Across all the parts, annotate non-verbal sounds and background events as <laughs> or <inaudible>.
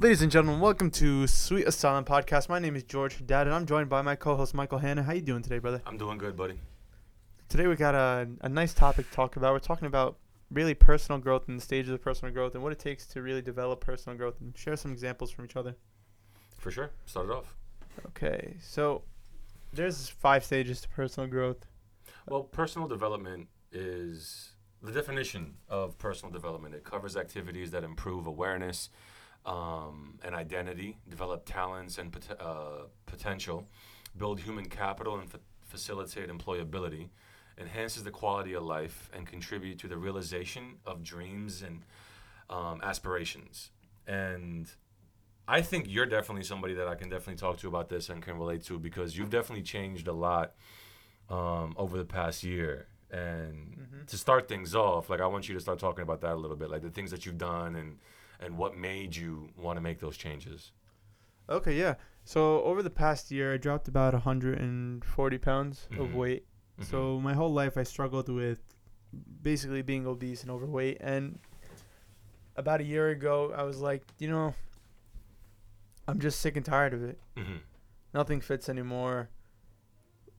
Ladies and gentlemen, welcome to Sweet Asylum Podcast. My name is George Dad, and I'm joined by my co-host Michael Hanna. How you doing today, brother? I'm doing good, buddy. Today we got a, a nice topic to talk about. We're talking about really personal growth and the stages of personal growth and what it takes to really develop personal growth and share some examples from each other. For sure. Start it off. Okay, so there's five stages to personal growth. Well, personal development is the definition of personal development. It covers activities that improve awareness um, and identity, develop talents and pot- uh, potential, build human capital and fa- facilitate employability, enhances the quality of life, and contribute to the realization of dreams and um, aspirations. And I think you're definitely somebody that I can definitely talk to about this and can relate to because you've definitely changed a lot um, over the past year. And Mhm. to start things off, like I want you to start talking about that a little bit, like the things that you've done and and what made you want to make those changes. Okay, yeah. So over the past year, I dropped about 140 pounds of Mhm. weight. Mhm. So my whole life, I struggled with basically being obese and overweight. And about a year ago, I was like, you know, I'm just sick and tired of it. Mhm. Nothing fits anymore.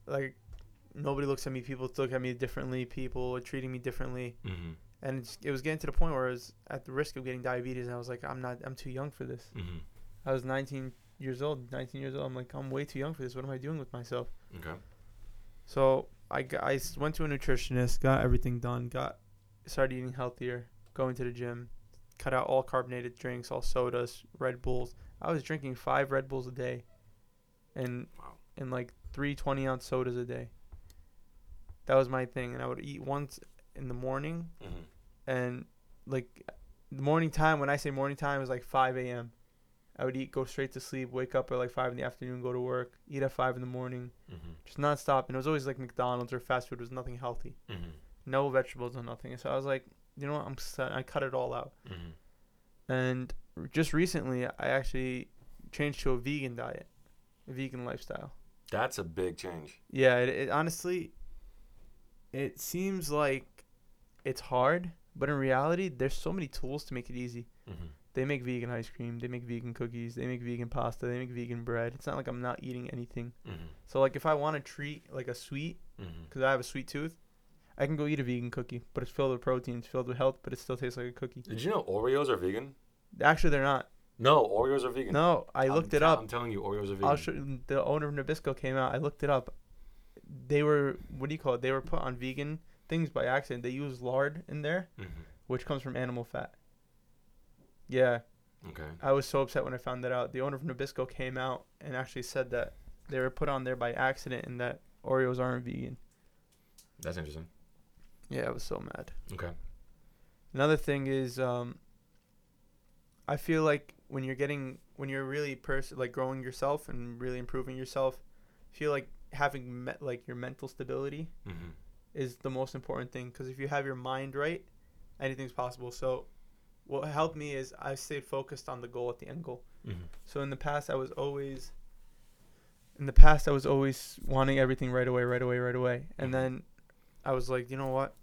Like nobody looks at me. People look at me differently. People are treating me differently. And it's, it was getting to the point where I was at the risk of getting diabetes. And I was like, I'm not. I'm too young for this. Mhm. I was 19 years old. 19 years old. I'm like, I'm way too young for this. What am I doing with myself? Okay. So I, I went to a nutritionist, got everything done, got started eating healthier, going to the gym, cut out all carbonated drinks, all sodas, Red Bulls. I was drinking five Red Bulls a day, and Wow. and like three 20 ounce sodas a day. That was my thing, and I would eat once in the morning, Mhm. and like the morning time. When I say morning time, is like 5 a.m. I would eat, go straight to sleep, wake up at like five in the afternoon, go to work, eat at five in the morning Mhm. just nonstop. And it was always like McDonald's or fast food. It was nothing healthy. Mhm. No vegetables, no nothing. So I was like, you know what? I'm set. I cut it all out. Mhm. And just recently, I actually changed to a vegan diet, a vegan lifestyle. That's a big change. Yeah, it, it honestly, it seems like it's hard, but in reality, there's so many tools to make it easy. Mhm. They make vegan ice cream. They make vegan cookies. They make vegan pasta. They make vegan bread. It's not like I'm not eating anything. Mhm. So like if I want to treat like a sweet because I have a sweet tooth, I can go eat a vegan cookie, but it's filled with protein, it's filled with health, but it still tastes like a cookie. Did you know Oreos are vegan? Actually, they're not. No, Oreos are vegan. No, I I'm looked it tell- up. I'm telling you, Oreos are vegan. I'll show the owner of Nabisco came out. I looked it up. They were what do you call it? They were put on vegan things by accident. They use lard in there, Mhm. which comes from animal fat. Yeah, Okay. I was so upset when I found that out. The owner of Nabisco came out and actually said that they were put on there by accident and that Oreos aren't vegan. That's interesting. Yeah, I was so mad. Okay. Another thing is, um, I feel like when you're getting, when you're really pers- like growing yourself and really improving yourself, feel like having met like your mental stability Mhm. Is the most important thing. Because if you have your mind right, anything's possible. So, what helped me is I stayed focused on the goal at the end goal. Mhm. So in the past, I was always, in the past, I was always wanting everything right away, right away, right away. And Mhm. then I was like, you know what?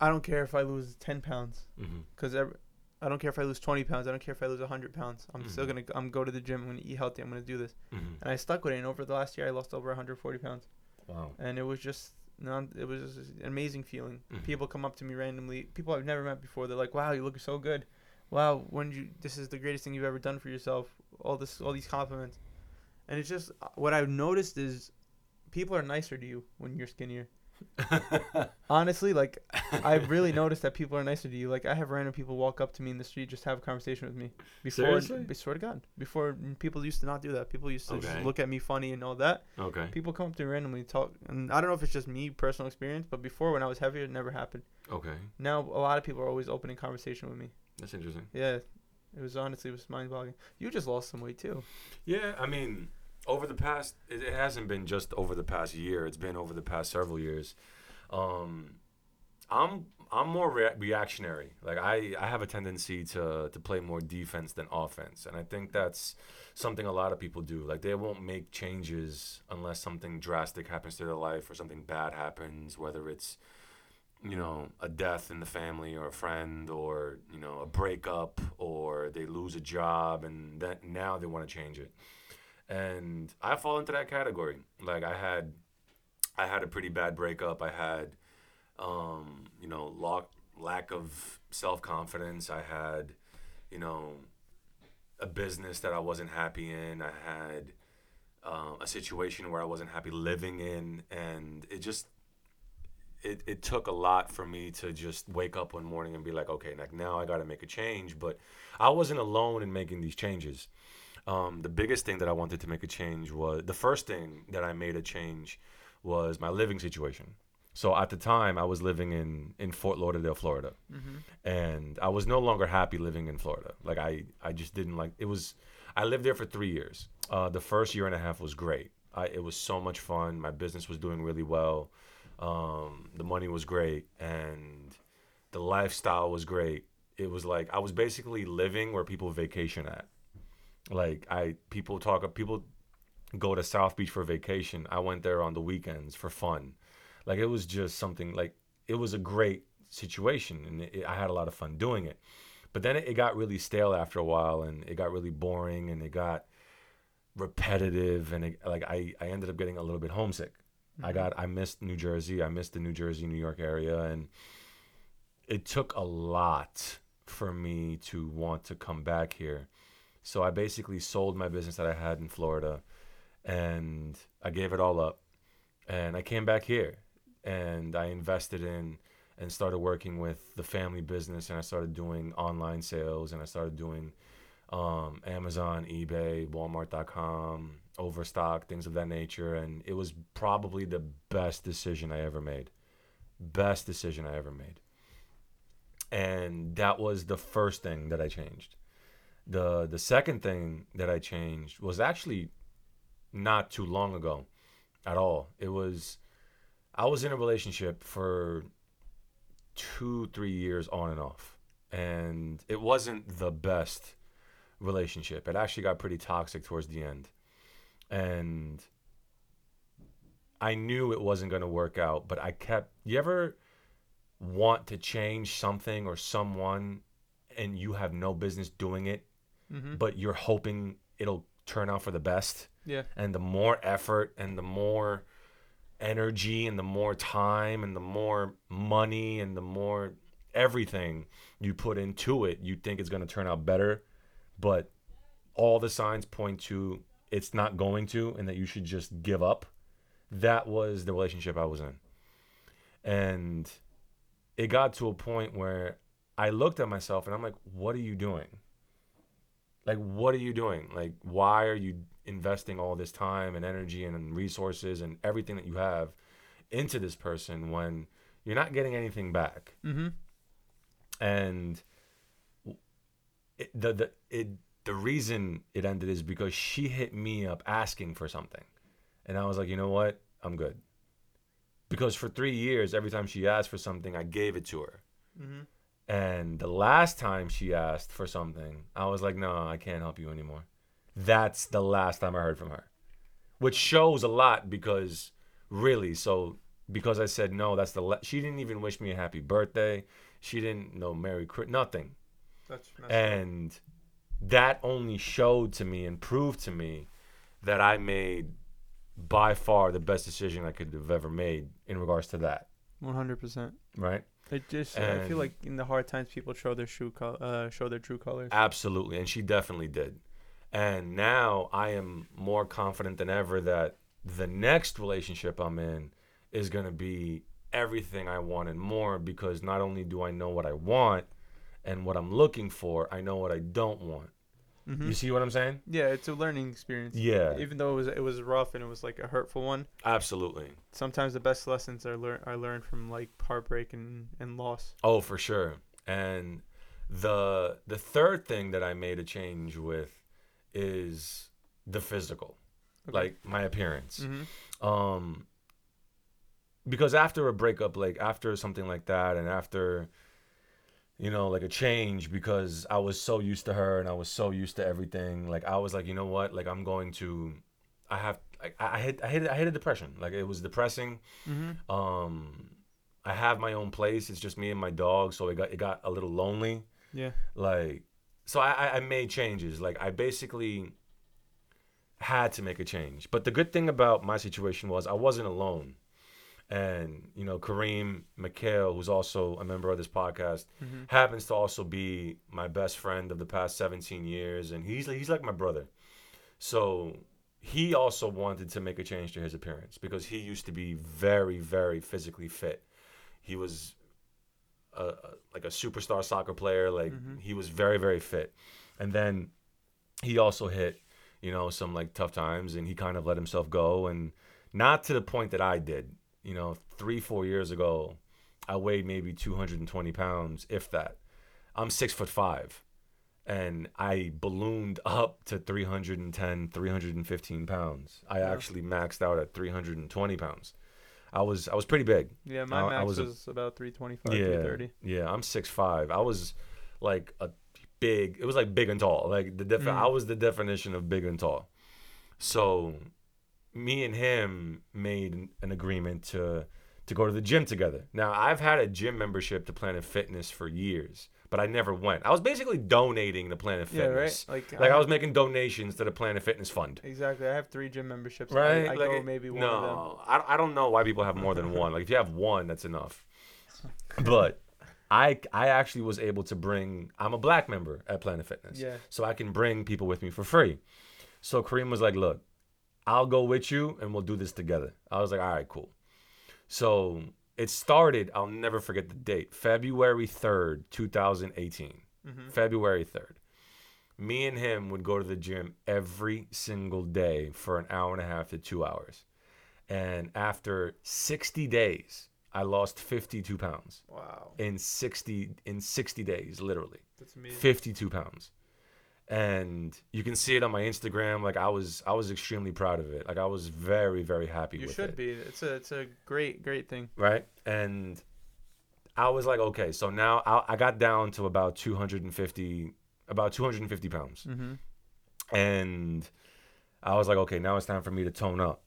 I don't care if I lose 10 pounds because I don't care if I lose 20 pounds. I don't care if I lose 100 pounds. I'm still Mhm. going to I'm go to the gym. I'm going to eat healthy. I'm going to do this. Mhm. And I stuck with it. And over the last year, I lost over 140 pounds. Wow. And it was just non, it was just an amazing feeling. Mhm. People come up to me randomly. People I've never met before. They're like, "Wow, you look so good. Wow, when you this is the greatest thing you've ever done for yourself." All this all these compliments. And it's just uh, what I've noticed is people are nicer to you when you're skinnier. <laughs> Honestly, like I've really noticed that people are nicer to you. Like I have random people walk up to me in the street just have a conversation with me. Before, Seriously? I swear to God, before people used to not do that. People used to just Okay. look at me funny and all that. okay. People come up to me randomly and talk, and I don't know if it's just me personal experience, but before when I was heavier, it never happened. Okay. Now a lot of people are always opening conversation with me. That's interesting. Yeah, it was honestly it was mind boggling. You just lost some weight too. Yeah, I mean, over the past, it, it hasn't been just over the past year. It's been over the past several years. Um, I'm I'm more rea- reactionary. Like I, I have a tendency to to play more defense than offense, and I think that's something a lot of people do. Like they won't make changes unless something drastic happens to their life or something bad happens, whether it's you know, a death in the family or a friend or, you know, a breakup or they lose a job and that now they want to change it. And I fall into that category. Like I had I had a pretty bad breakup. I had um, you know, lack lack of self-confidence. I had, you know, a business that I wasn't happy in. I had um, a situation where I wasn't happy living in, and it just it, it took a lot for me to just wake up one morning and be like, okay, like now I got to make a change. But I wasn't alone in making these changes. Um, the biggest thing that I wanted to make a change was the first thing that I made a change was my living situation. So at the time, I was living in in Fort Lauderdale, Florida, Mm-hmm. and I was no longer happy living in Florida. Like I, I just didn't like it was. I lived there for three years. Uh, the first year and a half was great. I, it was so much fun. My business was doing really well. Um, the money was great, and the lifestyle was great. It was like I was basically living where people vacation at. Like I, people talk, people go to South Beach for vacation. I went there on the weekends for fun. Like it was just something like it was a great situation, and it, I had a lot of fun doing it. But then it, it got really stale after a while, and it got really boring, and it got repetitive, and it, like I, I ended up getting a little bit homesick. I mm-hmm. got I missed New Jersey. I missed the New Jersey, New York area, and it took a lot for me to want to come back here. So I basically sold my business that I had in Florida, and I gave it all up, and I came back here, and I invested in and started working with the family business, and I started doing online sales, and I started doing um, Amazon, eBay, Walmart.com, Overstock, things of that nature. And it was probably the best decision I ever made. Best decision I ever made. And that was the first thing that I changed. The the second thing that I changed was actually not too long ago at all. It was I was in a relationship for two, three years on and off. And it wasn't the best relationship. It actually got pretty toxic towards the end. And I knew it wasn't going to work out, but I kept. You ever want to change something or someone and you have no business doing it, Mm-hmm. but you're hoping it'll turn out for the best? Yeah. And the more effort and the more energy and the more time and the more money and the more everything you put into it, you think it's going to turn out better but all the signs point to it's not going to and that you should just give up that was the relationship i was in and it got to a point where i looked at myself and i'm like what are you doing like what are you doing like why are you investing all this time and energy and resources and everything that you have into this person when you're not getting anything back Mm-hmm. and it, the the it the reason it ended is because she hit me up asking for something, and I was like, you know what, I'm good. Because for three years, every time she asked for something, I gave it to her. Mm-hmm. And the last time she asked for something, I was like, no, I can't help you anymore. That's the last time I heard from her, which shows a lot because really, so because I said no, that's the la- she didn't even wish me a happy birthday. She didn't know Merry Christmas, nothing. That's, that's And that only showed to me and proved to me that I made by far the best decision I could have ever made in regards to that. one hundred percent. Right? It just I feel like in the hard times people show their true col- uh show their true colors. Absolutely. And she definitely did. And now I am more confident than ever that the next relationship I'm in is going to be everything I want and more because not only do I know what I want and what I'm looking for, I know what I don't want. Mm-hmm. You see what I'm saying? Yeah, it's a learning experience. Yeah. Even though it was it was rough and it was like a hurtful one, Absolutely. sometimes the best lessons are learn are learned from like heartbreak and, and loss. Oh, for sure. And the the third thing that I made a change with is the physical, Okay. like my appearance. Mm-hmm. Um, because after a breakup, like after something like that, and after you know, like a change, because I was so used to her and I was so used to everything. Like I was like, you know what? Like I'm going to, I have, I I hit, I hit, I hit a depression. Like it was depressing. Mm-hmm. Um, I have my own place. It's just me and my dog, so it got it got a little lonely. Yeah. Like, so I I- I made changes. Like I basically had to make a change. But the good thing about my situation was I wasn't alone. And you know, Kareem McHale, who's also a member of this podcast, Mhm. happens to also be my best friend of the past 17 years, and he's he's like my brother. So he also wanted to make a change to his appearance because he used to be very, very physically fit. He was a, a- like a superstar soccer player. Like Mhm. he was very, very fit, and then he also hit, you know, some like tough times, and he kind of let himself go, and not to the point that I did. You know, three, four years ago, I weighed maybe 220 pounds, if that. I'm six foot five, and I ballooned up to 310, 315 pounds. I Yeah. actually maxed out at 320 pounds. I was I was pretty big. Yeah, my I- I max was was, a- about 325, Yeah, 330. yeah. I'm six five. I was like a big. It was like big and tall. Like the defi- Mm. I was the definition of big and tall. So, me and him made an agreement to to go to the gym together. Now I've had a gym membership to Planet Fitness for years, but I never went. I was basically donating to Planet Yeah, Fitness. right. Like, Like I was making donations to the Planet Fitness Fund. exactly. I have three gym memberships. Right? I, I like go maybe one no, of them. I, I don't know why people have more than one. Like if you have one, that's enough. <laughs> But I I actually was able to bring. I'm a black member at Planet Fitness, Yeah. so I can bring people with me for free. So Kareem was like, "Look, I'll go with you, and we'll do this together." I was like, "All right, cool." So it started. I'll never forget the date, February third, two thousand eighteen. Mhm. February 3rd. Me and him would go to the gym every single day for an hour and a half to two hours. And after 60 days, I lost 52 pounds Wow, in 60 in 60 days, literally. that's amazing. 52 pounds. And you can see it on my Instagram. Like I was I was extremely proud of it. Like I was very, very happy You with should it be. It's a it's a great great thing. right? And I was like, okay, so now I, I got down to about 250, about 250 pounds, Mm-hmm. and I was like, okay, now it's time for me to tone up.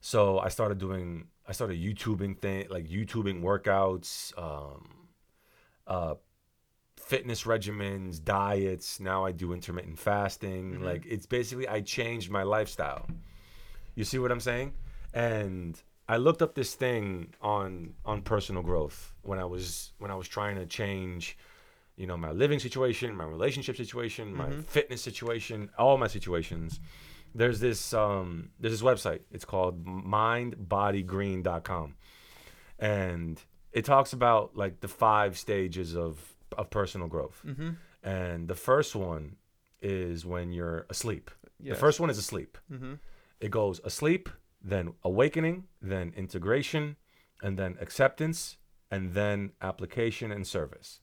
So I started doing, I started YouTubing thing, like YouTubing workouts, um, uh, fitness regimens, diets. Now I do intermittent fasting. Mhm. Like it's basically I changed my lifestyle. You see what I'm saying? And I looked up this thing on on personal growth when I was when I was trying to change, you know, my living situation, my relationship situation, my Mhm. fitness situation, all my situations. There's this um there's this website. It's called mindbodygreen.com. And it talks about like the five stages of of personal growth. Mm-hmm. And the first one is when you're asleep. Yes. The first one is asleep. Mm-hmm. It goes asleep, then awakening, then integration, and then acceptance, and then application and service.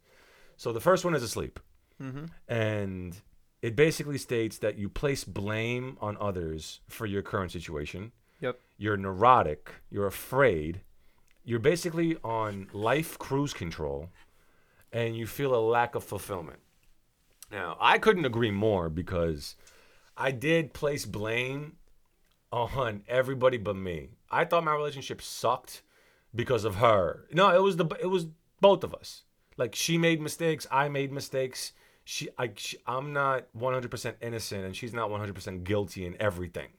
So the first one is asleep. Mm-hmm. And it basically states that you place blame on others for your current situation. Yep. You're neurotic, you're afraid, you're basically on life cruise control, and you feel a lack of fulfillment. Now, I couldn't agree more because I did place blame on everybody but me. I thought my relationship sucked because of her. No, it was the it was both of us. Like she made mistakes, I made mistakes. She, I, she, I'm not 100% innocent, and she's not 100% guilty in everything.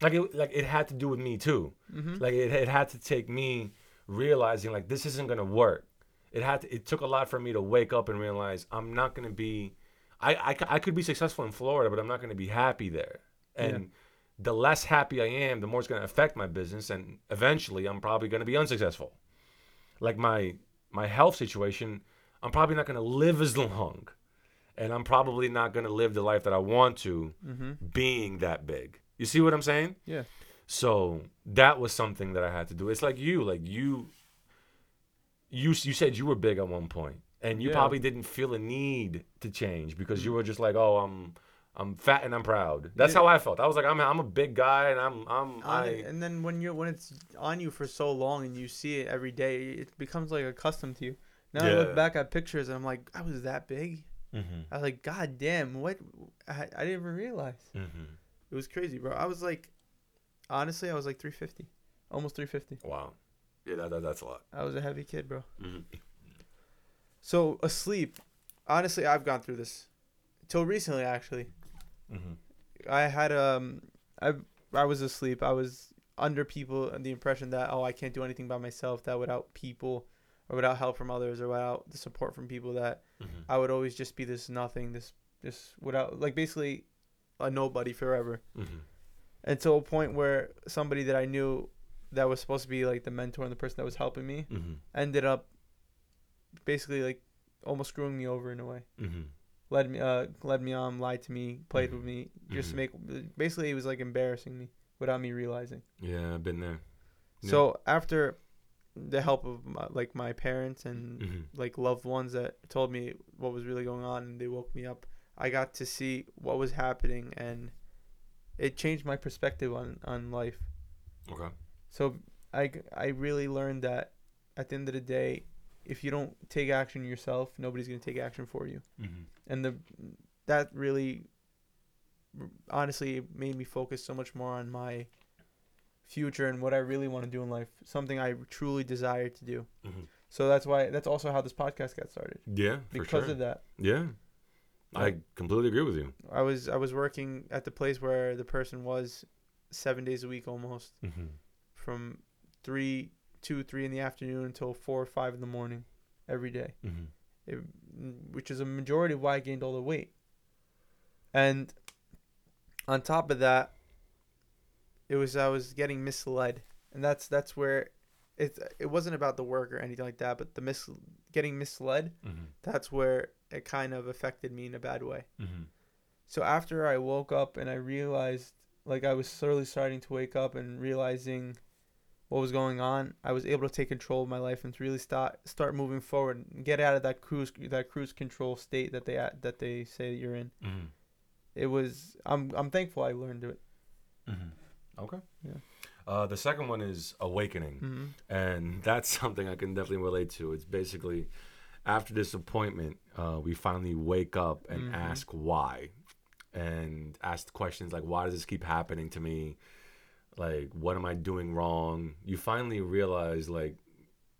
Like it, like it had to do with me too. Mm-hmm. Like it, it had to take me realizing like this isn't gonna work. It had to, it took a lot for me to wake up and realize I'm not gonna be. I, I, I could be successful in Florida, but I'm not gonna be happy there. And Yeah. the less happy I am, the more it's gonna affect my business, and eventually I'm probably gonna be unsuccessful. Like my my health situation, I'm probably not gonna live as long, and I'm probably not gonna live the life that I want to, Mm-hmm. being that big. You see what I'm saying? Yeah. So that was something that I had to do. It's like you, like you, you, you said you were big at one point, and you Yeah. probably didn't feel a need to change because you were just like, oh, I'm, I'm fat and I'm proud. That's how I felt. I was like, I'm, I'm a big guy, and I'm, I'm, I, and then when you when it's on you for so long and you see it every day, it becomes like accustomed to you. Now I look back at pictures and I'm like, I was that big. Mhm, I was like, God damn, what? I, I didn't even realize. mhm. It was crazy, bro. I was like, honestly, I was like 350, almost 350. wow. Yeah, that, that that's a lot. I was a heavy kid, bro. Mm-hmm. So asleep. Honestly, I've gone through this. Till recently, actually. Mm-hmm. I had um I I was asleep. I was under people and the impression that oh I can't do anything by myself. That without people or without help from others or without the support from people that Mm-hmm. I would always just be this nothing, this this without like basically a nobody forever. Mm-hmm. Until a point where somebody that I knew that was supposed to be like the mentor and the person that was helping me Mm-hmm. ended up basically like almost screwing me over in a way. Mm-hmm. Led me uh led me on, lied to me, played with me, just to make basically it was like embarrassing me without me realizing. Yeah, I've been there. Yeah. So after the help of my, like my parents and Mm-hmm. like loved ones that told me what was really going on and they woke me up, I got to see what was happening and it changed my perspective on on life. Okay. So I, I really learned that at the end of the day, if you don't take action yourself, nobody's gonna take action for you. Mm-hmm. And the that really honestly made me focus so much more on my future and what I really want to do in life, something I truly desire to do. Mm-hmm. So that's why that's also how this podcast got started Yeah, because sure. of that. Yeah, I completely agree with you. I was I was working at the place where the person was seven days a week almost Mm-hmm. From three two three in the afternoon until four or five in the morning every day. Mm-hmm. it, which is a majority of why I gained all the weight. And on top of that, it was I was getting misled, and that's that's where it it wasn't about the work or anything like that, but the mis getting misled. Mm-hmm. That's where it kind of affected me in a bad way. Mm-hmm. So after I woke up and I realized, like I was slowly starting to wake up and realizing what was going on, I was able to take control of my life and to really start start moving forward and get out of that cruise that cruise control state that they that they say you're in. Mm-hmm. It was I'm I'm thankful I learned it. Mm-hmm. Okay. Yeah. Uh, the second one is awakening. Mm-hmm. and that's <laughs> something I can definitely relate to. It's basically after disappointment, uh, we finally wake up and Mhm. ask why, and ask questions like, "Why does this keep happening to me? Like, what am I doing wrong?" You finally realize like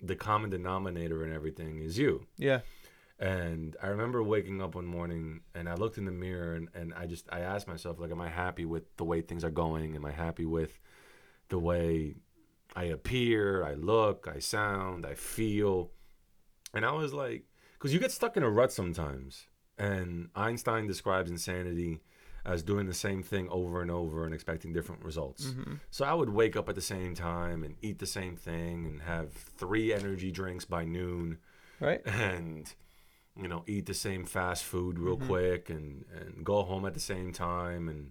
the common denominator in everything is you. Yeah. And I remember waking up one morning and I looked in the mirror and, and I just I asked myself like am I happy with the way things are going? Am I happy with the way I appear, I look, I sound, I feel? And I was like cuz you get stuck in a rut sometimes. And Einstein describes insanity as doing the same thing over and over and expecting different results. Mm-hmm. So I would wake up at the same time and eat the same thing and have 3 energy drinks by noon Right. <laughs> and you know eat the same fast food real Mhm. quick and and go home at the same time and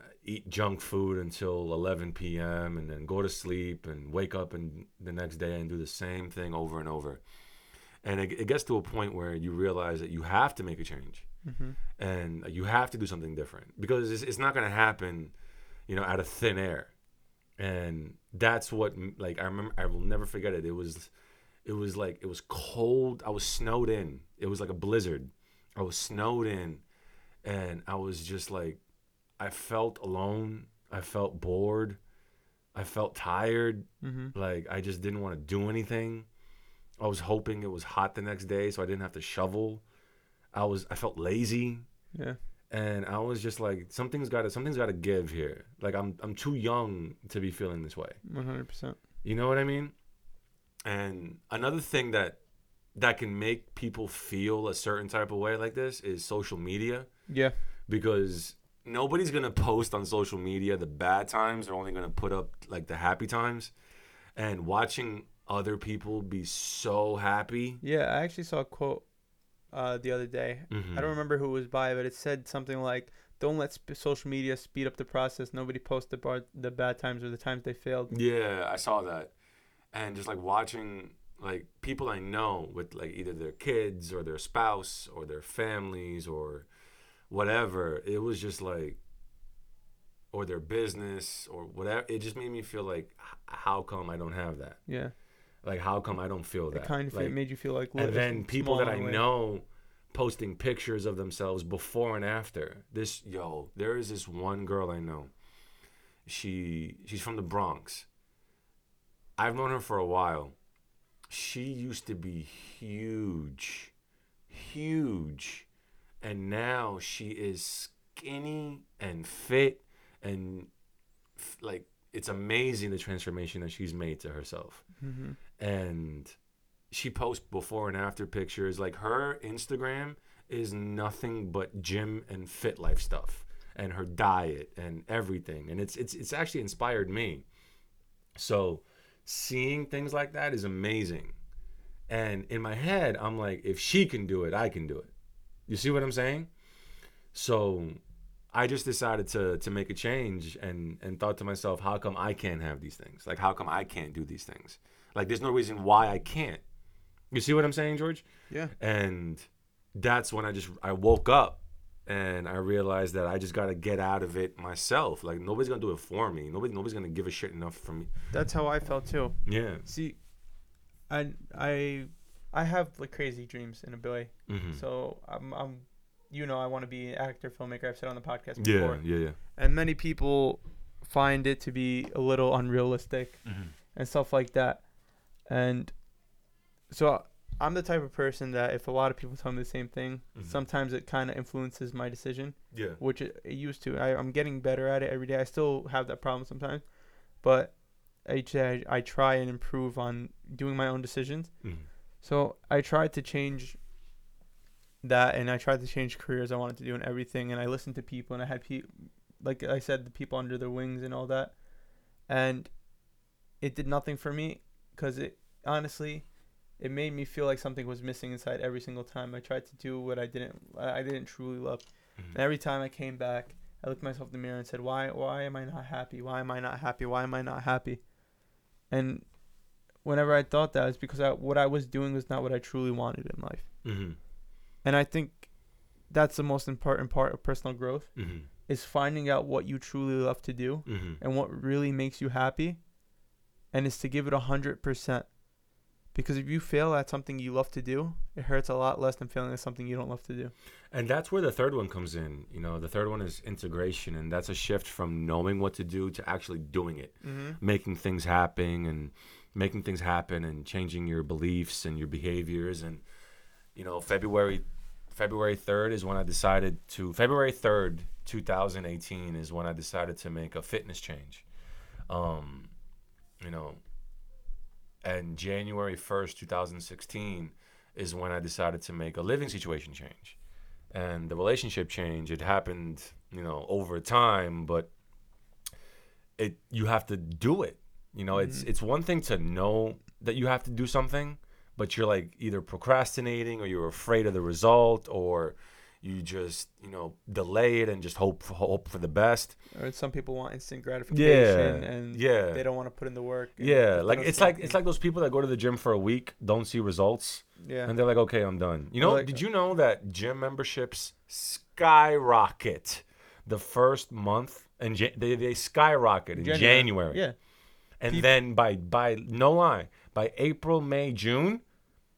uh, eat junk food until 11 p.m. and then go to sleep and wake up and the next day and do the same thing over and over and it, it gets to a point where you realize that you have to make a change Mm-hmm. and you have to do something different because it's, it's not going to happen you know out of thin air and that's what like i remember i will never forget it it was it was like it was cold i was snowed in it was like a blizzard i was snowed in and i was just like i felt alone i felt bored i felt tired Mm-hmm. like I just didn't want to do anything. I was hoping it was hot the next day so I didn't have to shovel. I was I felt lazy Yeah. and I was just like something's got to something's got to give here. Like I'm I'm too young to be feeling this way. One hundred percent. You know what I mean? And another thing that that can make people feel a certain type of way like this is social media Yeah. because nobody's going to post on social media the bad times. They're only going to put up like the happy times. And watching other people be so happy. Yeah. I actually saw a quote uh, the other day. Mhm. I don't remember who it was by, but it said something like, "Don't let sp- social media speed up the process. Nobody posts the bar- the bad times or the times they failed." Yeah, I saw that. And just like watching like people I know with like either their kids or their spouse or their families or whatever, it was just like or their business or whatever. It just made me feel like how come I don't have that? Yeah. Like how come I don't feel that? It kind of like, made you feel like. and then people that I way. know posting pictures of themselves before and after. This yo, there is this one girl I know. She she's from the Bronx. I've known her for a while. She used to be huge, huge, and now she is skinny and fit, and f- like it's amazing the transformation that she's made to herself. Mm-hmm. And she posts before and after pictures. Like her Instagram is nothing but gym and fit life stuff, and her diet and everything. And it's it's it's actually inspired me. So seeing things like that is amazing. And in my head, I'm like, if she can do it, I can do it. You see what I'm saying? So I just decided to to make a change and and thought to myself, how come I can't have these things? Like how come I can't do these things? Like there's no reason why I can't. You see what I'm saying, George? Yeah. And that's when I just I woke up and I realized that I just got to get out of it myself. Like nobody's going to do it for me. Nobody nobody's going to give a shit enough for me. That's how I felt too. Yeah. See, I I I have like crazy dreams in a way. hmm So I'm I'm you know I want to be an actor, filmmaker. I've said on the podcast before, yeah, yeah. yeah. and many people find it to be a little unrealistic hmm and stuff like that. And so I'm the type of person that if a lot of people tell me the same thing, Mhm. sometimes it kind of influences my decision, Yeah. which it, it used to. I, I'm getting better at it every day. I still have that problem sometimes, but each day I, I try and improve on doing my own decisions. hmm So I tried to change that, and I tried to change careers I wanted to do and everything. And I listened to people, and I had people, like I said, the people under their wings and all that, and it did nothing for me because it honestly, it made me feel like something was missing inside every single time I tried to do what I didn't, I didn't truly love. Mhm. And every time I came back, I looked myself in the mirror and said, "Why? Why am I not happy? Why am I not happy? Why am I not happy?" And whenever I thought that, it's because I, what I was doing was not what I truly wanted in life. hmm And I think that's the most important part of personal growth hmm is finding out what you truly love to do hmm and what really makes you happy, and is to give it a hundred percent. Because if you fail at something you love to do, it hurts a lot less than failing at something you don't love to do. And that's where the third one comes in. You know, the third one is integration, and that's a shift from knowing what to do to actually doing it, Mm-hmm. making things happen, and making things happen, and changing your beliefs and your behaviors. And you know, February February third is when I decided to. February third, two thousand eighteen, is when I decided to make a fitness change. Um, you know, and January first, two thousand sixteen, is when I decided to make a living situation change and the relationship change it happened you know over time but it you have to do it you know it's Mhm. it's one thing to know that you have to do something but you're like either procrastinating or you're afraid of the result or you just you know delay it and just hope for, hope for the best Or some people want instant gratification, yeah, and yeah they don't want to put in the work. yeah like it's like it's like those people that go to the gym for a week don't see results yeah. and they're like, okay, I'm done. You know, like- did you know that gym memberships skyrocket the first month and ja- they, they skyrocket in January. Yeah. And Peop- then by by no lie, by April, May, June,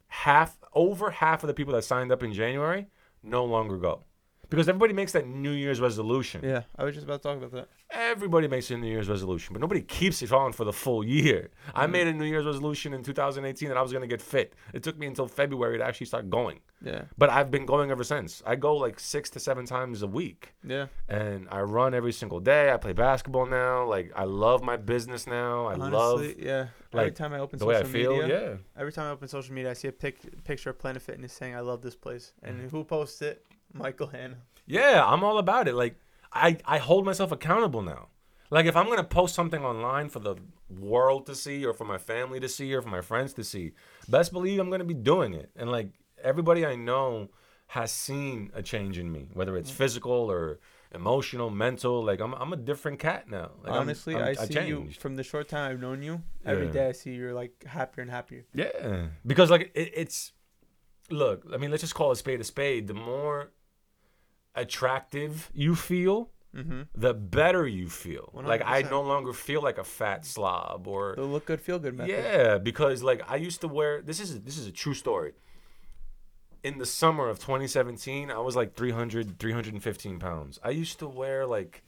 half over half of the people that signed up in January no longer go. Because everybody makes that New Year's resolution. Yeah. I was just about to talk about that. Everybody makes a New Year's resolution, but nobody keeps it on for the full year. I Mhm. made a New Year's resolution in 2018 that I was going to get fit. It took me until February to actually start going. Yeah. But I've been going ever since. I go like six to seven times a week. Yeah. And I run every single day. I play basketball now. Like I love my business now. I love Honestly, yeah. every time I open the way I social feel. media, Yeah. every time I open social media, I see a pic- picture of Planet Fitness saying, "I love this place," and Mhm. who posts it? Michael Hanna. Yeah, I'm all about it. Like I, I hold myself accountable now. Like if I'm gonna post something online for the world to see or for my family to see or for my friends to see, best believe I'm gonna be doing it. And like everybody I know has seen a change in me, whether it's mm. physical or emotional, mental. Like I'm I'm a different cat now. Like, I'm- Honestly, I'm- i I see you from the short time I've known you. Every Yeah. day I see you're like happier and happier. Yeah, because like it, it's look. I mean, let's just call a spade a spade. The more attractive you feel, Mm-hmm. the better you feel. Like I no longer feel like a fat slob or The look good, feel good method. yeah, because like I used to wear this is this is a true story. In the summer of 2017, I was like 300 315 pounds. I used to wear like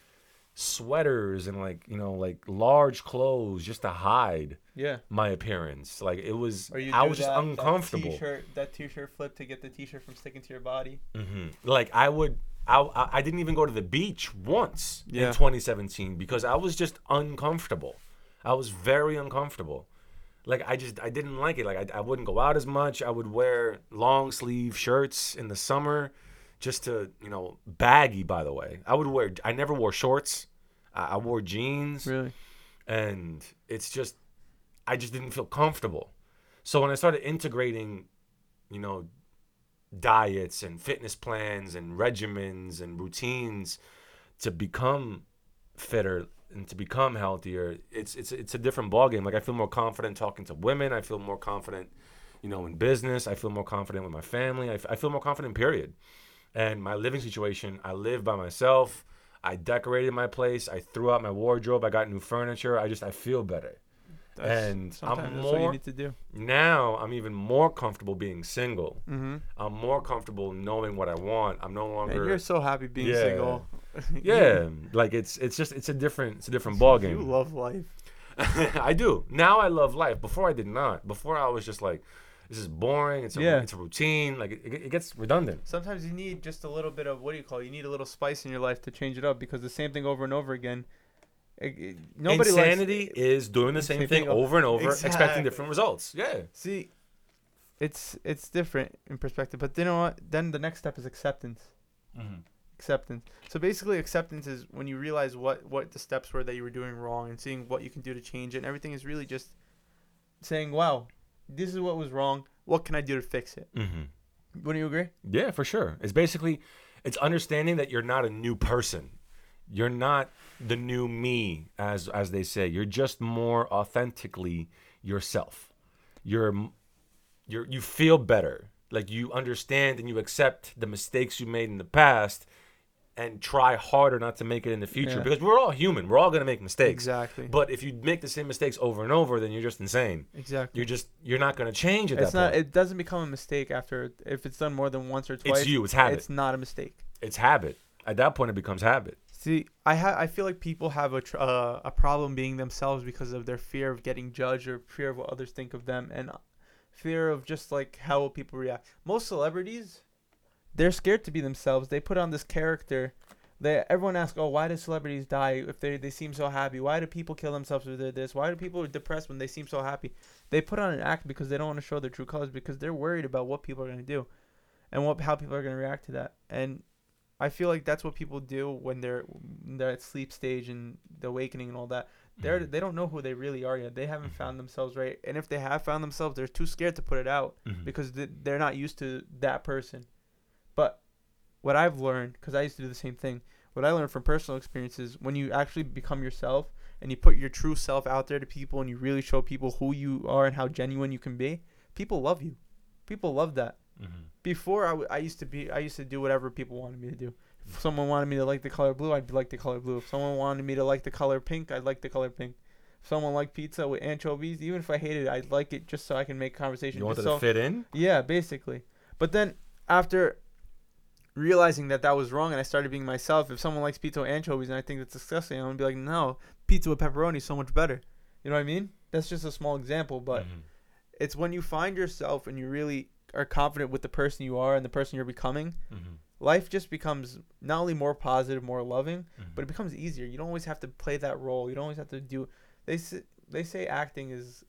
sweaters and like you know like large clothes just to hide Yeah. my appearance. Like it was, I was just uncomfortable. That t-shirt, that t-shirt flip to get the t-shirt from sticking to your body. hmm Like I would, I, I I didn't even go to the beach once Yeah. in 2017 because I was just uncomfortable. I was very uncomfortable. Like I just I didn't like it. Like I, I wouldn't go out as much. I would wear long sleeve shirts in the summer, just to you know baggy. By the way, I would wear. I never wore shorts. I, I wore jeans Really? and it's just I just didn't feel comfortable. So when I started integrating, you know, diets and fitness plans and regimens and routines to become fitter and to become healthier, it's it's it's a different ballgame. Like I feel more confident talking to women. I feel more confident, you know, in business. I feel more confident with my family. I, f- I feel more confident. Period. And my living situation, I live by myself. I decorated my place. I threw out my wardrobe. I got new furniture. I just I feel better. And I'm that's what you more- need to do. Now I'm even more comfortable being single. Mm-hmm. I'm more comfortable knowing what I want. I'm no And longer you're so happy being Yeah. single. <laughs> yeah, like it's it's just it's a different it's a different ball You game. love life. <laughs> I do. Now I love life. Before I did not. Before I was just like this is boring. It's a Yeah. it's a routine. Like it, it gets redundant. Sometimes you need just a little bit of what do you call? it? You need a little spice in your life to change it up because the same thing over and over again. It- it- nobody Insanity likes. is doing the same, Same thing thing over and over, expecting different results. Yeah. See, it's it's different in perspective, but you know what? Then the next step is acceptance. Acceptance. So basically, acceptance is when you realize what what the steps were that you were doing wrong and seeing what you can do to change it. And everything is really just saying, "Wow, this is what was wrong. What can I do to fix it?" Mm-hmm. Wouldn't you agree? Yeah, for sure. It's basically it's understanding that you're not a new person. You're not the new me as as they say. You're just more authentically yourself. You're you're you feel better. Like you understand and you accept the mistakes you made in the past and try harder not to make it in the future Yeah. because we're all human. We're all going to make mistakes. Exactly. But if you make the same mistakes over and over, then you're just insane. exactly. You're just you're not going to change at It's that not. point. It doesn't become a mistake after if it's done more than once or twice. it's you. It's habit. It's not a mistake. it's habit. At that point, it becomes habit. See, I ha- I feel like people have a tr- uh, a problem being themselves because of their fear of getting judged or fear of what others think of them and uh, fear of just like how will people react. Most celebrities, they're scared to be themselves. They put on this character. They everyone asks, "Oh, why do celebrities die if they they seem so happy? Why do people kill themselves if they're this? Why do people depressed when they seem so happy?" They put on an act because they don't want to show their true colors because they're worried about what people are to do and what how people are to react to that. And I feel like that's what people do when they're when they're at sleep stage and the awakening and all that. They're Mhm. they don't know who they really are yet. They haven't found themselves right, and if they have found themselves, they're too scared to put it out Mhm. because they're not used to that person. But what I've learned, because I used to do the same thing, what I learned from personal experiences, when you actually become yourself and you put your true self out there to people and you really show people who you are and how genuine you can be, people love you. People love that Mhm. before I, w- I used to be I used to do whatever people wanted me to do. If someone wanted me to like the color blue, I'd like the color blue. If someone wanted me to like the color pink, I'd like the color pink. If someone liked pizza with anchovies, even if I hated it, I'd like it just so I can make conversation. You wanted just to fit in? yeah, basically. But then after realizing that that was wrong and I started being myself, if someone likes pizza with anchovies and I think that's disgusting, I'm gonna be like, no, pizza with pepperoni is so much better. You know what I mean? That's just a small example, but Mhm. it's when you find yourself and you really are confident with the person you are and the person you're becoming Mhm. life just becomes not only more positive more loving Mhm. but it becomes easier you don't always have to play that role you don't always have to do they say, they say acting is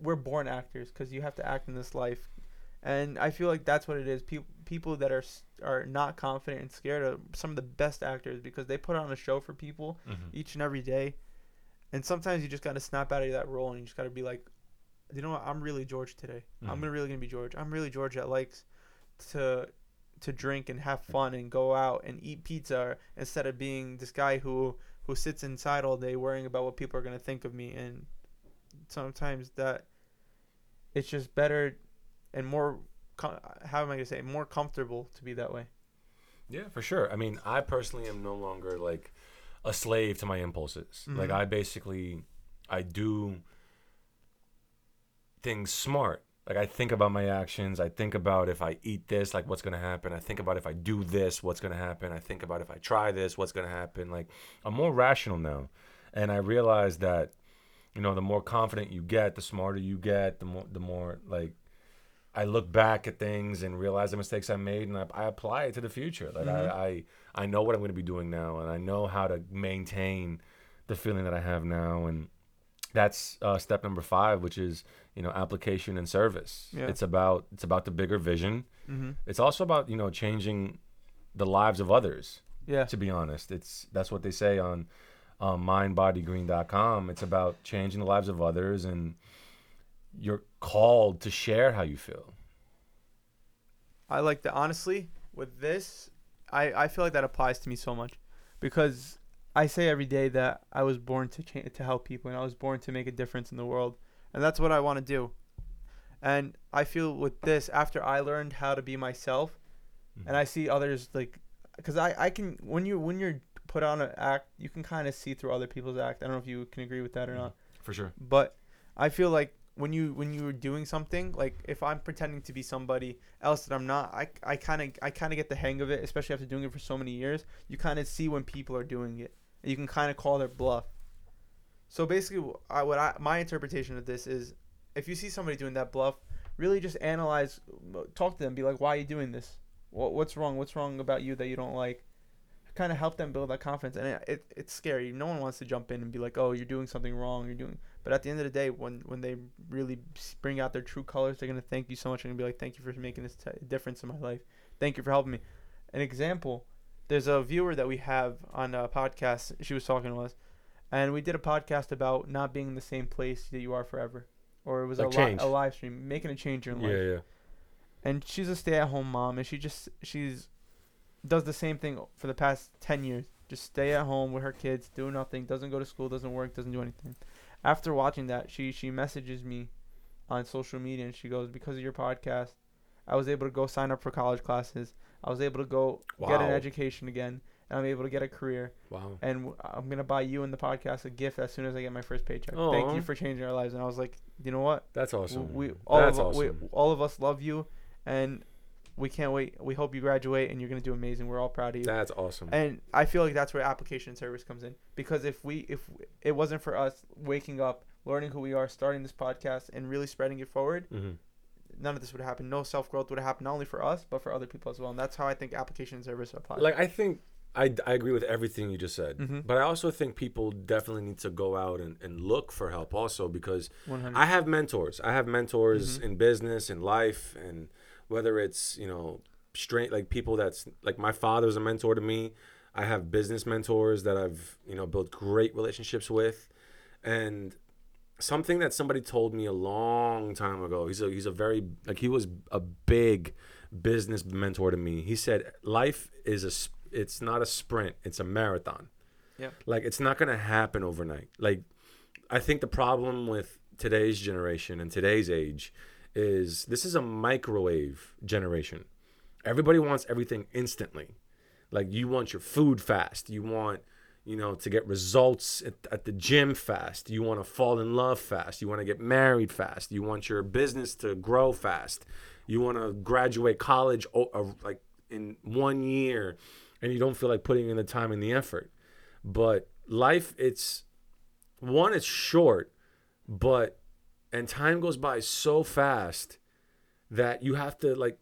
we're born actors because you have to act in this life and i feel like that's what it is people people that are are not confident and scared are some of the best actors because they put on a show for people Mhm. each and every day. And sometimes you just got to snap out of that role and you just got to be like, you know what? I'm really George today. I'm Mhm. gonna really gonna be George. I'm really George that likes to to drink and have fun and go out and eat pizza instead of being this guy who who sits inside all day worrying about what people are gonna think of me. And sometimes that it's just better and more. com- How am I gonna say? More comfortable to be that way. Yeah, for sure. I mean, I personally am no longer like a slave to my impulses. Like Mhm. I basically I do things smart Like I think about my actions. I think about if I eat this, like what's gonna happen. I think about if I do this, what's gonna happen. I think about if I try this, what's gonna happen. Like I'm more rational now, and I realize that, you know, the more confident you get, the smarter you get, the more the more like I look back at things and realize the mistakes I made, and I, I apply it to the future. Like Mhm. I, I I know what I'm gonna be doing now, and I know how to maintain the feeling that I have now, and that's uh, step number five, which is you know application and service. Yeah. It's about it's about the bigger vision. Mm-hmm. It's also about you know changing the lives of others. Yeah. To be honest, it's that's what they say on um, mindbodygreen.com. It's about changing the lives of others, and you're called to share how you feel. I like that. Honestly, with this, I, I feel like that applies to me so much because I say every day that I was born to cha- to help people and I was born to make a difference in the world, and that's what I want to do. And I feel with this, after I learned how to be myself, and I mm-hmm. see others like, because I, I can when you when you're put on an act, you can kind of see through other people's act. I don't know if you can agree with that or mm-hmm. not For sure. but I feel like when you when you're doing something like if I'm pretending to be somebody else that I'm not I I kind of I kind of get the hang of it especially after doing it for so many years you kind of see when people are doing it you can kind of call their bluff so basically I, what I my interpretation of this is if you see somebody doing that bluff really just analyze uh, talk to them be like why are you doing this what, what's wrong what's wrong about you that you don't like kind of help them build that confidence and it, it, it's scary no one wants to jump in and be like oh you're doing something wrong you're doing but at the end of the day, when when they really bring out their true colors, they're gonna thank you so much and be like, "Thank you for making this t- difference in my life. Thank you for helping me." An example: there's a viewer that we have on a podcast. She was talking to us, and we did a podcast about not being in the same place that you are forever, or it was Like a, li- a live stream, making a change in life Yeah, yeah. and she's a stay-at-home mom and she just she's does the same thing for the past 10 years. Just stay at home with her kids do nothing doesn't go to school doesn't work doesn't do anything. After watching that she she messages me on social media and she goes because of your podcast i was able to go sign up for college classes. I was able to go get an education again and i'm able to get a career Wow. and I'm gonna buy you and the podcast a gift as soon as i get my first paycheck Aw. thank you for changing our lives and i was like you know what That's awesome. we all That's of, we, all of us love you, and we can't wait. We hope you graduate and you're gonna do amazing. We're all proud of you. That's awesome. And I feel like that's where application service comes in because if we if it wasn't for us waking up, learning who we are, starting this podcast, and really spreading it forward, hmm none of this would happen. No self growth would have happened not only for us but for other people as well. And that's how I think application service applies. Like I think I, I agree with everything you just said, Mhm. but I also think people definitely need to go out and, and look for help also because 100. I have mentors. I have mentors Mhm. in business in life and whether it's you know straight like people that's like my father's a mentor to me. I have business mentors that I've you know built great relationships with, and something that somebody told me a long time ago. He's a he's a very like he was a big business mentor to me. He said life is a s- it's not a sprint, it's a marathon. Yeah. Like it's not going to happen overnight. Like I think the problem with today's generation and today's age is this is a microwave generation. Everybody wants everything instantly. Like you want your food fast. You want, you know, to get results at, at the gym fast. You want to fall in love fast. You want to get married fast. You want your business to grow fast. You want to graduate college o- uh, like in one year and you don't feel like putting in the time and the effort. But life it's one it's short, but and time goes by so fast that you have to like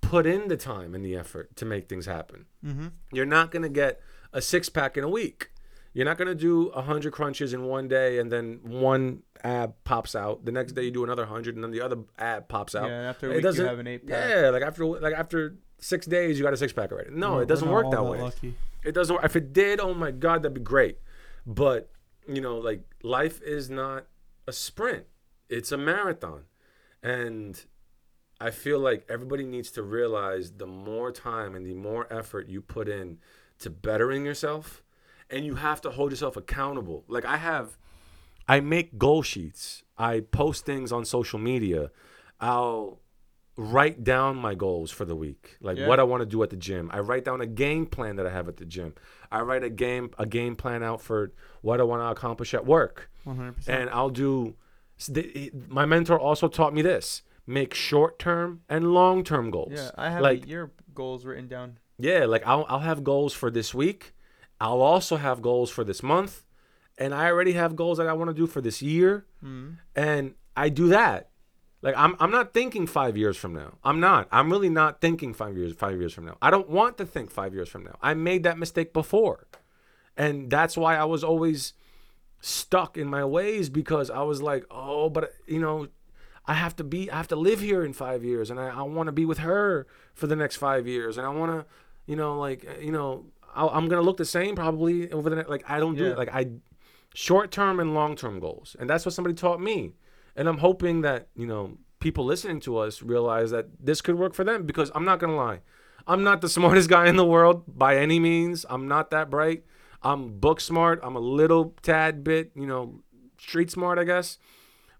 put in the time and the effort to make things happen. mm-hmm. You're not going to get a six pack in a week. You're not going to do 100 crunches in one day and then one ab pops out. The next day you do another 100 and then the other ab pops out. Yeah, after a It week you doesn't- have an eight pack. Yeah, like after like after 6 days you got a six pack already. No, We're- it doesn't work not that way. lucky. It doesn't. If it did, oh my god, that'd be great. But, you know, like life is not a sprint. It's a marathon. And I feel like everybody needs to realize the more time and the more effort you put in to bettering yourself, and you have to hold yourself accountable. Like I have, I make goal sheets. I post things on social media. I'll write down my goals for the week, like Yeah. what I want to do at the gym. I write down a game plan that I have at the gym. I write a game a game plan out for what I want to accomplish at work 100%. and I'll do. s- the- he- My mentor also taught me this: make short term and long term goals. Yeah, I have like your goals written down. yeah, like I'll I'll have goals for this week. I'll also have goals for this month, and I already have goals that I want to do for this year, Mm. and I do that. Like I'm I'm not thinking 5 years from now. I'm not. I'm really not thinking 5 years 5 years from now. I don't want to think 5 years from now. I made that mistake before. And that's why I was always stuck in my ways because I was like, "Oh, but you know, I have to be I have to live here in 5 years and I I want to be with her for the next 5 years and I want to, you know, like, you know, i I'm going to look the same probably over the next like I don't do Yeah. it like I short term and long term goals. And that's what somebody taught me. And I'm hoping that, you know, people listening to us realize that this could work for them because I'm not going to lie. I'm not the <laughs> smartest guy in the world by any means. I'm not that bright. I'm book smart. I'm a little tad bit, you know, street smart, I guess.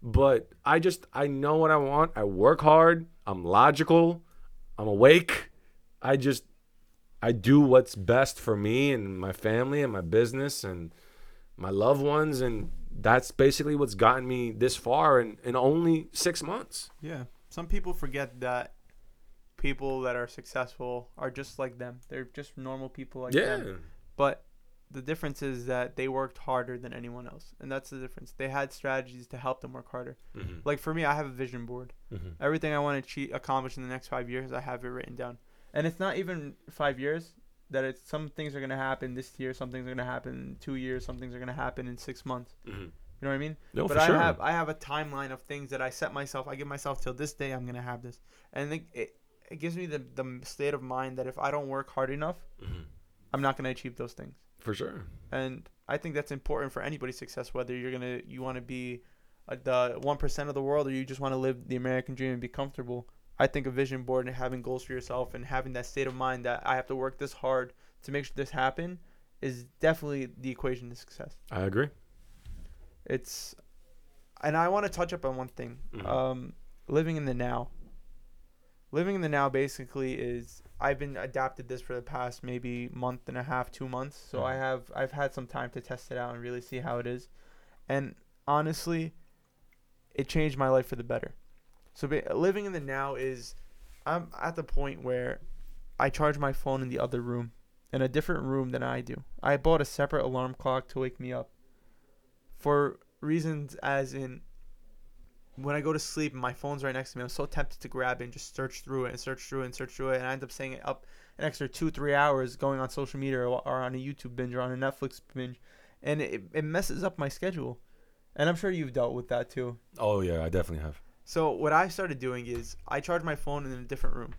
But I just, I know what I want. I work hard. I'm logical. I'm awake. I just, I do what's best for me and my family and my business and my loved ones. And that's basically what's gotten me this far in, in only six months. Yeah. Some people forget that people that are successful are just like them. They're just normal people like yeah. them. But the difference is that they worked harder than anyone else. And that's the difference. They had strategies to help them work harder. Mm-hmm. Like for me, I have a vision board. Mm-hmm. Everything I want to achieve, accomplish in the next five years, I have it written down. And it's not even five years. That it's some things are gonna happen this year, some things are gonna happen in two years, some things are gonna happen in six months. Mm-hmm. You know what I mean? No, but for I sure. have I have a timeline of things that I set myself. I give myself till this day I'm gonna have this, and it it, it gives me the the state of mind that if I don't work hard enough, Mhm. I'm not gonna achieve those things. For sure. And I think that's important for anybody's success, whether you're gonna you want to be uh, the one percent of the world or you just want to live the American dream and be comfortable. I think a vision board and having goals for yourself and having that state of mind that I have to work this hard to make sure this happen is definitely the equation to success. I agree. It's, and I want to touch up on one thing. Mhm. Um, living in the now. Living in the now basically is I've been adapted this for the past maybe month and a half, two months. So I Mhm. have I've had some time to test it out and really see how it is, and honestly, it changed my life for the better. So living in the now is I'm at the point where I charge my phone in the other room, in a different room than I do. I bought a separate alarm clock to wake me up for reasons as in when I go to sleep my phone's right next to me, I'm so tempted to grab it and just search through it and search through it and search through it, and I end up staying up an extra two, three hours going on social media or, or on a YouTube binge or on a Netflix binge, and it, it messes up my schedule. And I'm sure you've dealt with that too. Oh yeah, I definitely have. So what I started doing is I charge my phone in a different room,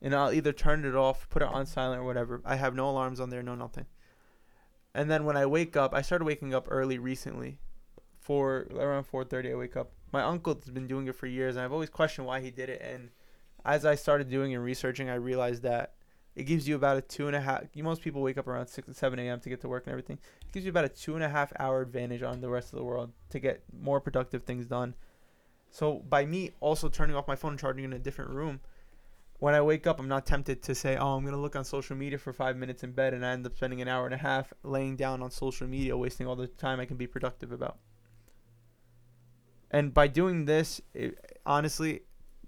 and I'll either turn it off, put it on silent, or whatever. I have no alarms on there, no nothing. And then when I wake up, I started waking up early recently, for around 4:30. I wake up. My uncle's been doing it for years, and I've always questioned why he did it. And as I started doing and researching, I realized that it gives you about a two and a half. Most people wake up around six and seven a.m. to get to work and everything. It gives you about a two and a half hour advantage on the rest of the world to get more productive things done. So by me also turning off my phone and charging in a different room, when I wake up, I'm not tempted to say, "Oh, I'm gonna look on social media for five minutes in bed," and I end up spending an hour and a half laying down on social media, wasting all the time I can be productive about. And by doing this, it, honestly,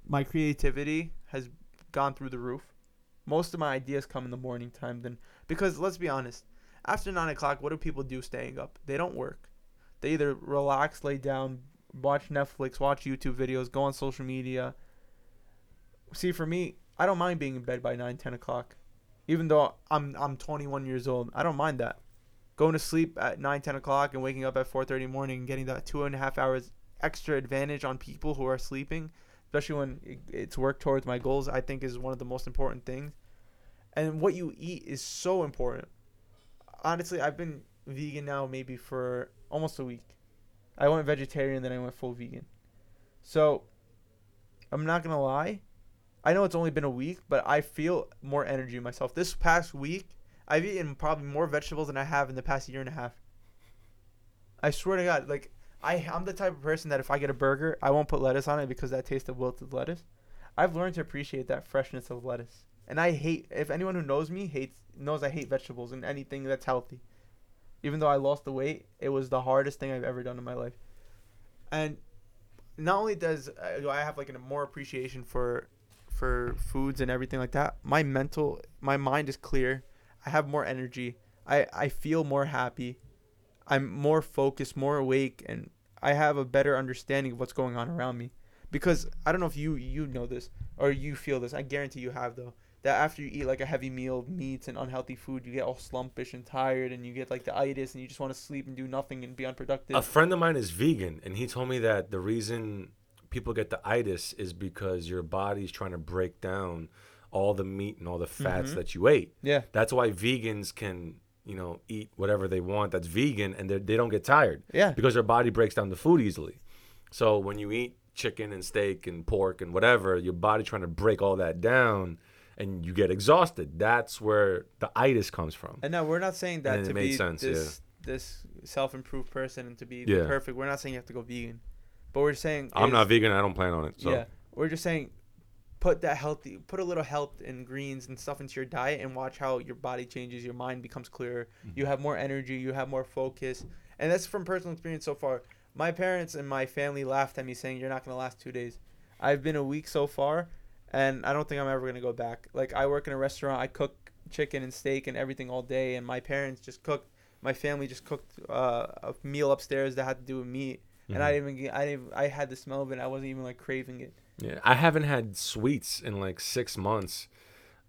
my creativity has gone through the roof. Most of my ideas come in the morning time, then because let's be honest, after nine o'clock, what do people do staying up? They don't work. They either relax, lay down, watch Netflix, watch YouTube videos, go on social media. See, for me, I don't mind being in bed by 9, 10 o'clock. Even though I'm I'm 21 years old, I don't mind that. Going to sleep at 9, 10 o'clock and waking up at 4:30 morning and getting that two and a half hours extra advantage on people who are sleeping, especially when it's work towards my goals, I think is one of the most important things. And what you eat is so important. Honestly, I've been vegan now maybe for almost a week. I went vegetarian, then I went full vegan. So, I'm not gonna lie. I know it's only been a week, but I feel more energy myself. This past week, I've eaten probably more vegetables than I have in the past year and a half. I swear to God, like I, I'm the type of person that if I get a burger, I won't put lettuce on it because that taste of wilted lettuce. I've learned to appreciate that freshness of lettuce, and I hate. If anyone who knows me hates knows I hate vegetables and anything that's healthy. Even though I lost the weight, it was the hardest thing I've ever done in my life. And not only does uh, do I have like a more appreciation for for foods and everything like that, my mental my mind is clear. I have more energy. I I feel more happy. I'm more focused, more awake, and I have a better understanding of what's going on around me. Because I don't know if you you know this or you feel this. I guarantee you have though. That after you eat like a heavy meal of meats and unhealthy food, you get all slumpish and tired, and you get like the itis, and you just want to sleep and do nothing and be unproductive. A friend of mine is vegan, and he told me that the reason people get the itis is because your body's trying to break down all the meat and all the fats Mhm. that you ate. yeah, That's why vegans can, you know, eat whatever they want that's vegan, and they they don't get tired yeah, because their body breaks down the food easily. So when you eat chicken and steak and pork and whatever, your body trying to break all that down, and you get exhausted. That's where the itis comes from. And no, we're not saying that And to be sense, this this self improved person and to be Yeah. perfect. We're not saying you have to go vegan, but we're saying I'm not vegan. I don't plan on it. So Yeah, we're just saying put that healthy, put a little health and greens and stuff into your diet and watch how your body changes. Your mind becomes clearer. Mm-hmm. You have more energy. You have more focus, and that's from personal experience so far. My parents and my family laughed at me saying you're not gonna last two days. I've been a week so far, and I don't think I'm ever gonna go back. Like I work in a restaurant. I cook chicken and steak and everything all day, and my parents just cooked. My family just cooked uh, a meal upstairs that had to do with meat, and I Mhm. didn't even get, I didn't I had the smell of it. I wasn't even like craving it. Yeah, I haven't had sweets in like six months.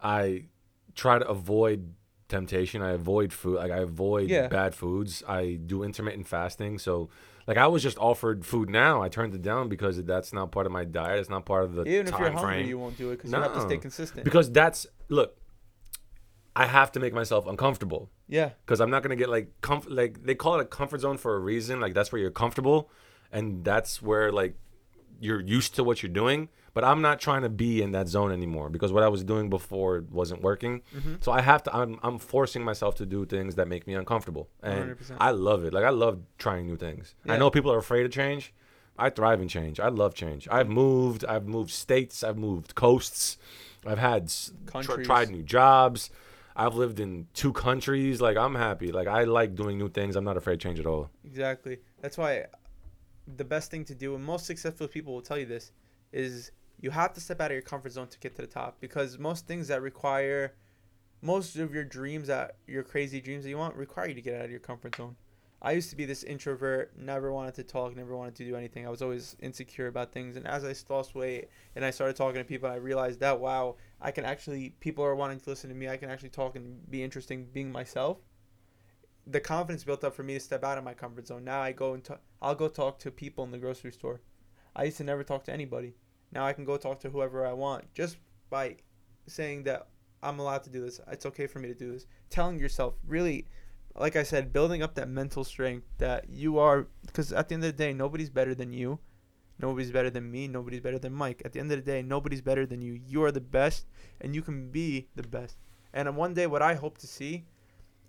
I try to avoid temptation. I avoid food. Like I avoid Yeah. bad foods. I do intermittent fasting. So, like I was just offered food now. I turned it down because that's not part of my diet. It's not part of the Even if you're hungry, you won't do it because you have to stay consistent. because that's look. I have to make myself uncomfortable yeah, because I'm not gonna get like comfort. Like they call it a comfort zone for a reason. Like that's where you're comfortable, and that's where like you're used to what you're doing. But I'm not trying to be in that zone anymore because what I was doing before wasn't working. Mhm. So I have to. I'm I'm forcing myself to do things that make me uncomfortable, and 100%. I love it. Like I love trying new things. I know people are afraid of change. I thrive in change. I love change. I've moved. I've moved states. I've moved coasts. I've had tr- tried new jobs. I've lived in two countries. Like I'm happy. Like I like doing new things. I'm not afraid of change at all. exactly. That's why the best thing to do, and most successful people will tell you this, is you have to step out of your comfort zone to get to the top. Because most things that require, most of your dreams that your crazy dreams that you want require you to get out of your comfort zone. I used to be this introvert, never wanted to talk, never wanted to do anything. I was always insecure about things. And as I lost weight and I started talking to people, I realized that wow, I can actually people are wanting to listen to me. I can actually talk and be interesting, being myself. The confidence built up for me to step out of my comfort zone. Now I go and talk, I'll go talk to people in the grocery store. I used to never talk to anybody. Now I can go talk to whoever I want just by saying that I'm allowed to do this. It's okay for me to do this. Telling yourself really like I said, building up that mental strength that you are, because at the end of the day, nobody's better than you. Nobody's better than me. Nobody's better than Mike. At the end of the day, nobody's better than you. You are the best, and you can be the best. And one day, what I hope to see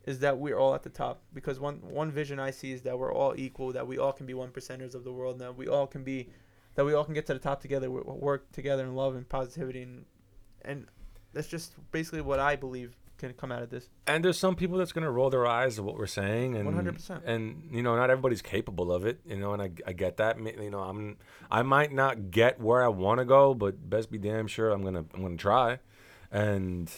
is that we're all at the top. Because one one vision I see is that we're all equal. That we all can be one percenters of the world. That we all can be, that we all can get to the top together. work together in love and positivity, and and that's just basically what I believe can come out of this. And there's some people that's gonna roll their eyes at what we're saying, and 100%. And you know, not everybody's capable of it. You know, and I, I get that. You know, I'm I might not get where I want to go, but best be damn sure I'm gonna I'm gonna try. And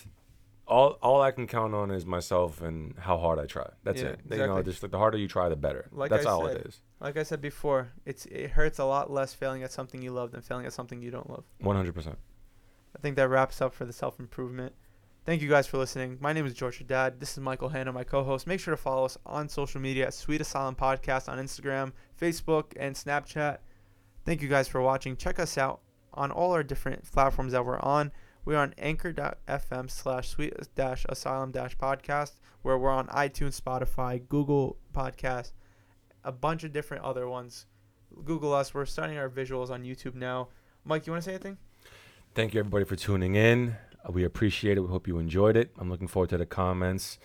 all all I can count on is myself and how hard I try. That's Yeah, it. You know, just like the harder you try, the better. Like That's I all said, it is. Like I said before, it's it hurts a lot less failing at something you love than failing at something you don't love. One hundred percent. I think that wraps up for the self improvement. Thank you guys for listening. My name is George Dad. This is Michael Hanna, my co-host. Make sure to follow us on social media at Sweet Asylum Podcast on Instagram, Facebook, and Snapchat. Thank you guys for watching. Check us out on all our different platforms that we're on. We're on anchor.fm slash sweet dash asylum dash podcast, where we're on iTunes, Spotify, Google Podcast, a bunch of different other ones. Google us. We're starting our visuals on YouTube now. Mike, you want to say anything? Thank you everybody for tuning in. We appreciate it. We hope you enjoyed it. I'm looking forward to the comments.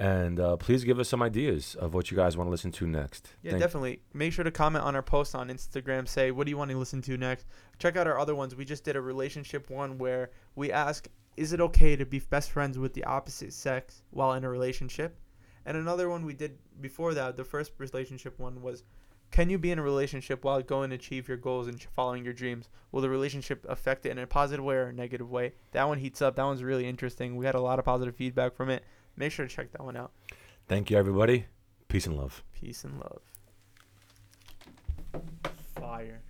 And uh, please give us some ideas of what you guys want to listen to next. Yeah, Thank- definitely. Make sure to comment on our post on Instagram. Say, what do you want to listen to next? Check out our other ones. We just did a relationship one where we ask, is it okay to be best friends with the opposite sex while in a relationship? And another one we did before that, the first relationship one was, can you be in a relationship while going to achieve your goals and following your dreams? Will the relationship affect it in a positive way or a negative way? That one heats up. That one's really interesting. We had a lot of positive feedback from it make sure to check that one out. Thank you, everybody. Peace and love. Peace and love. Fire.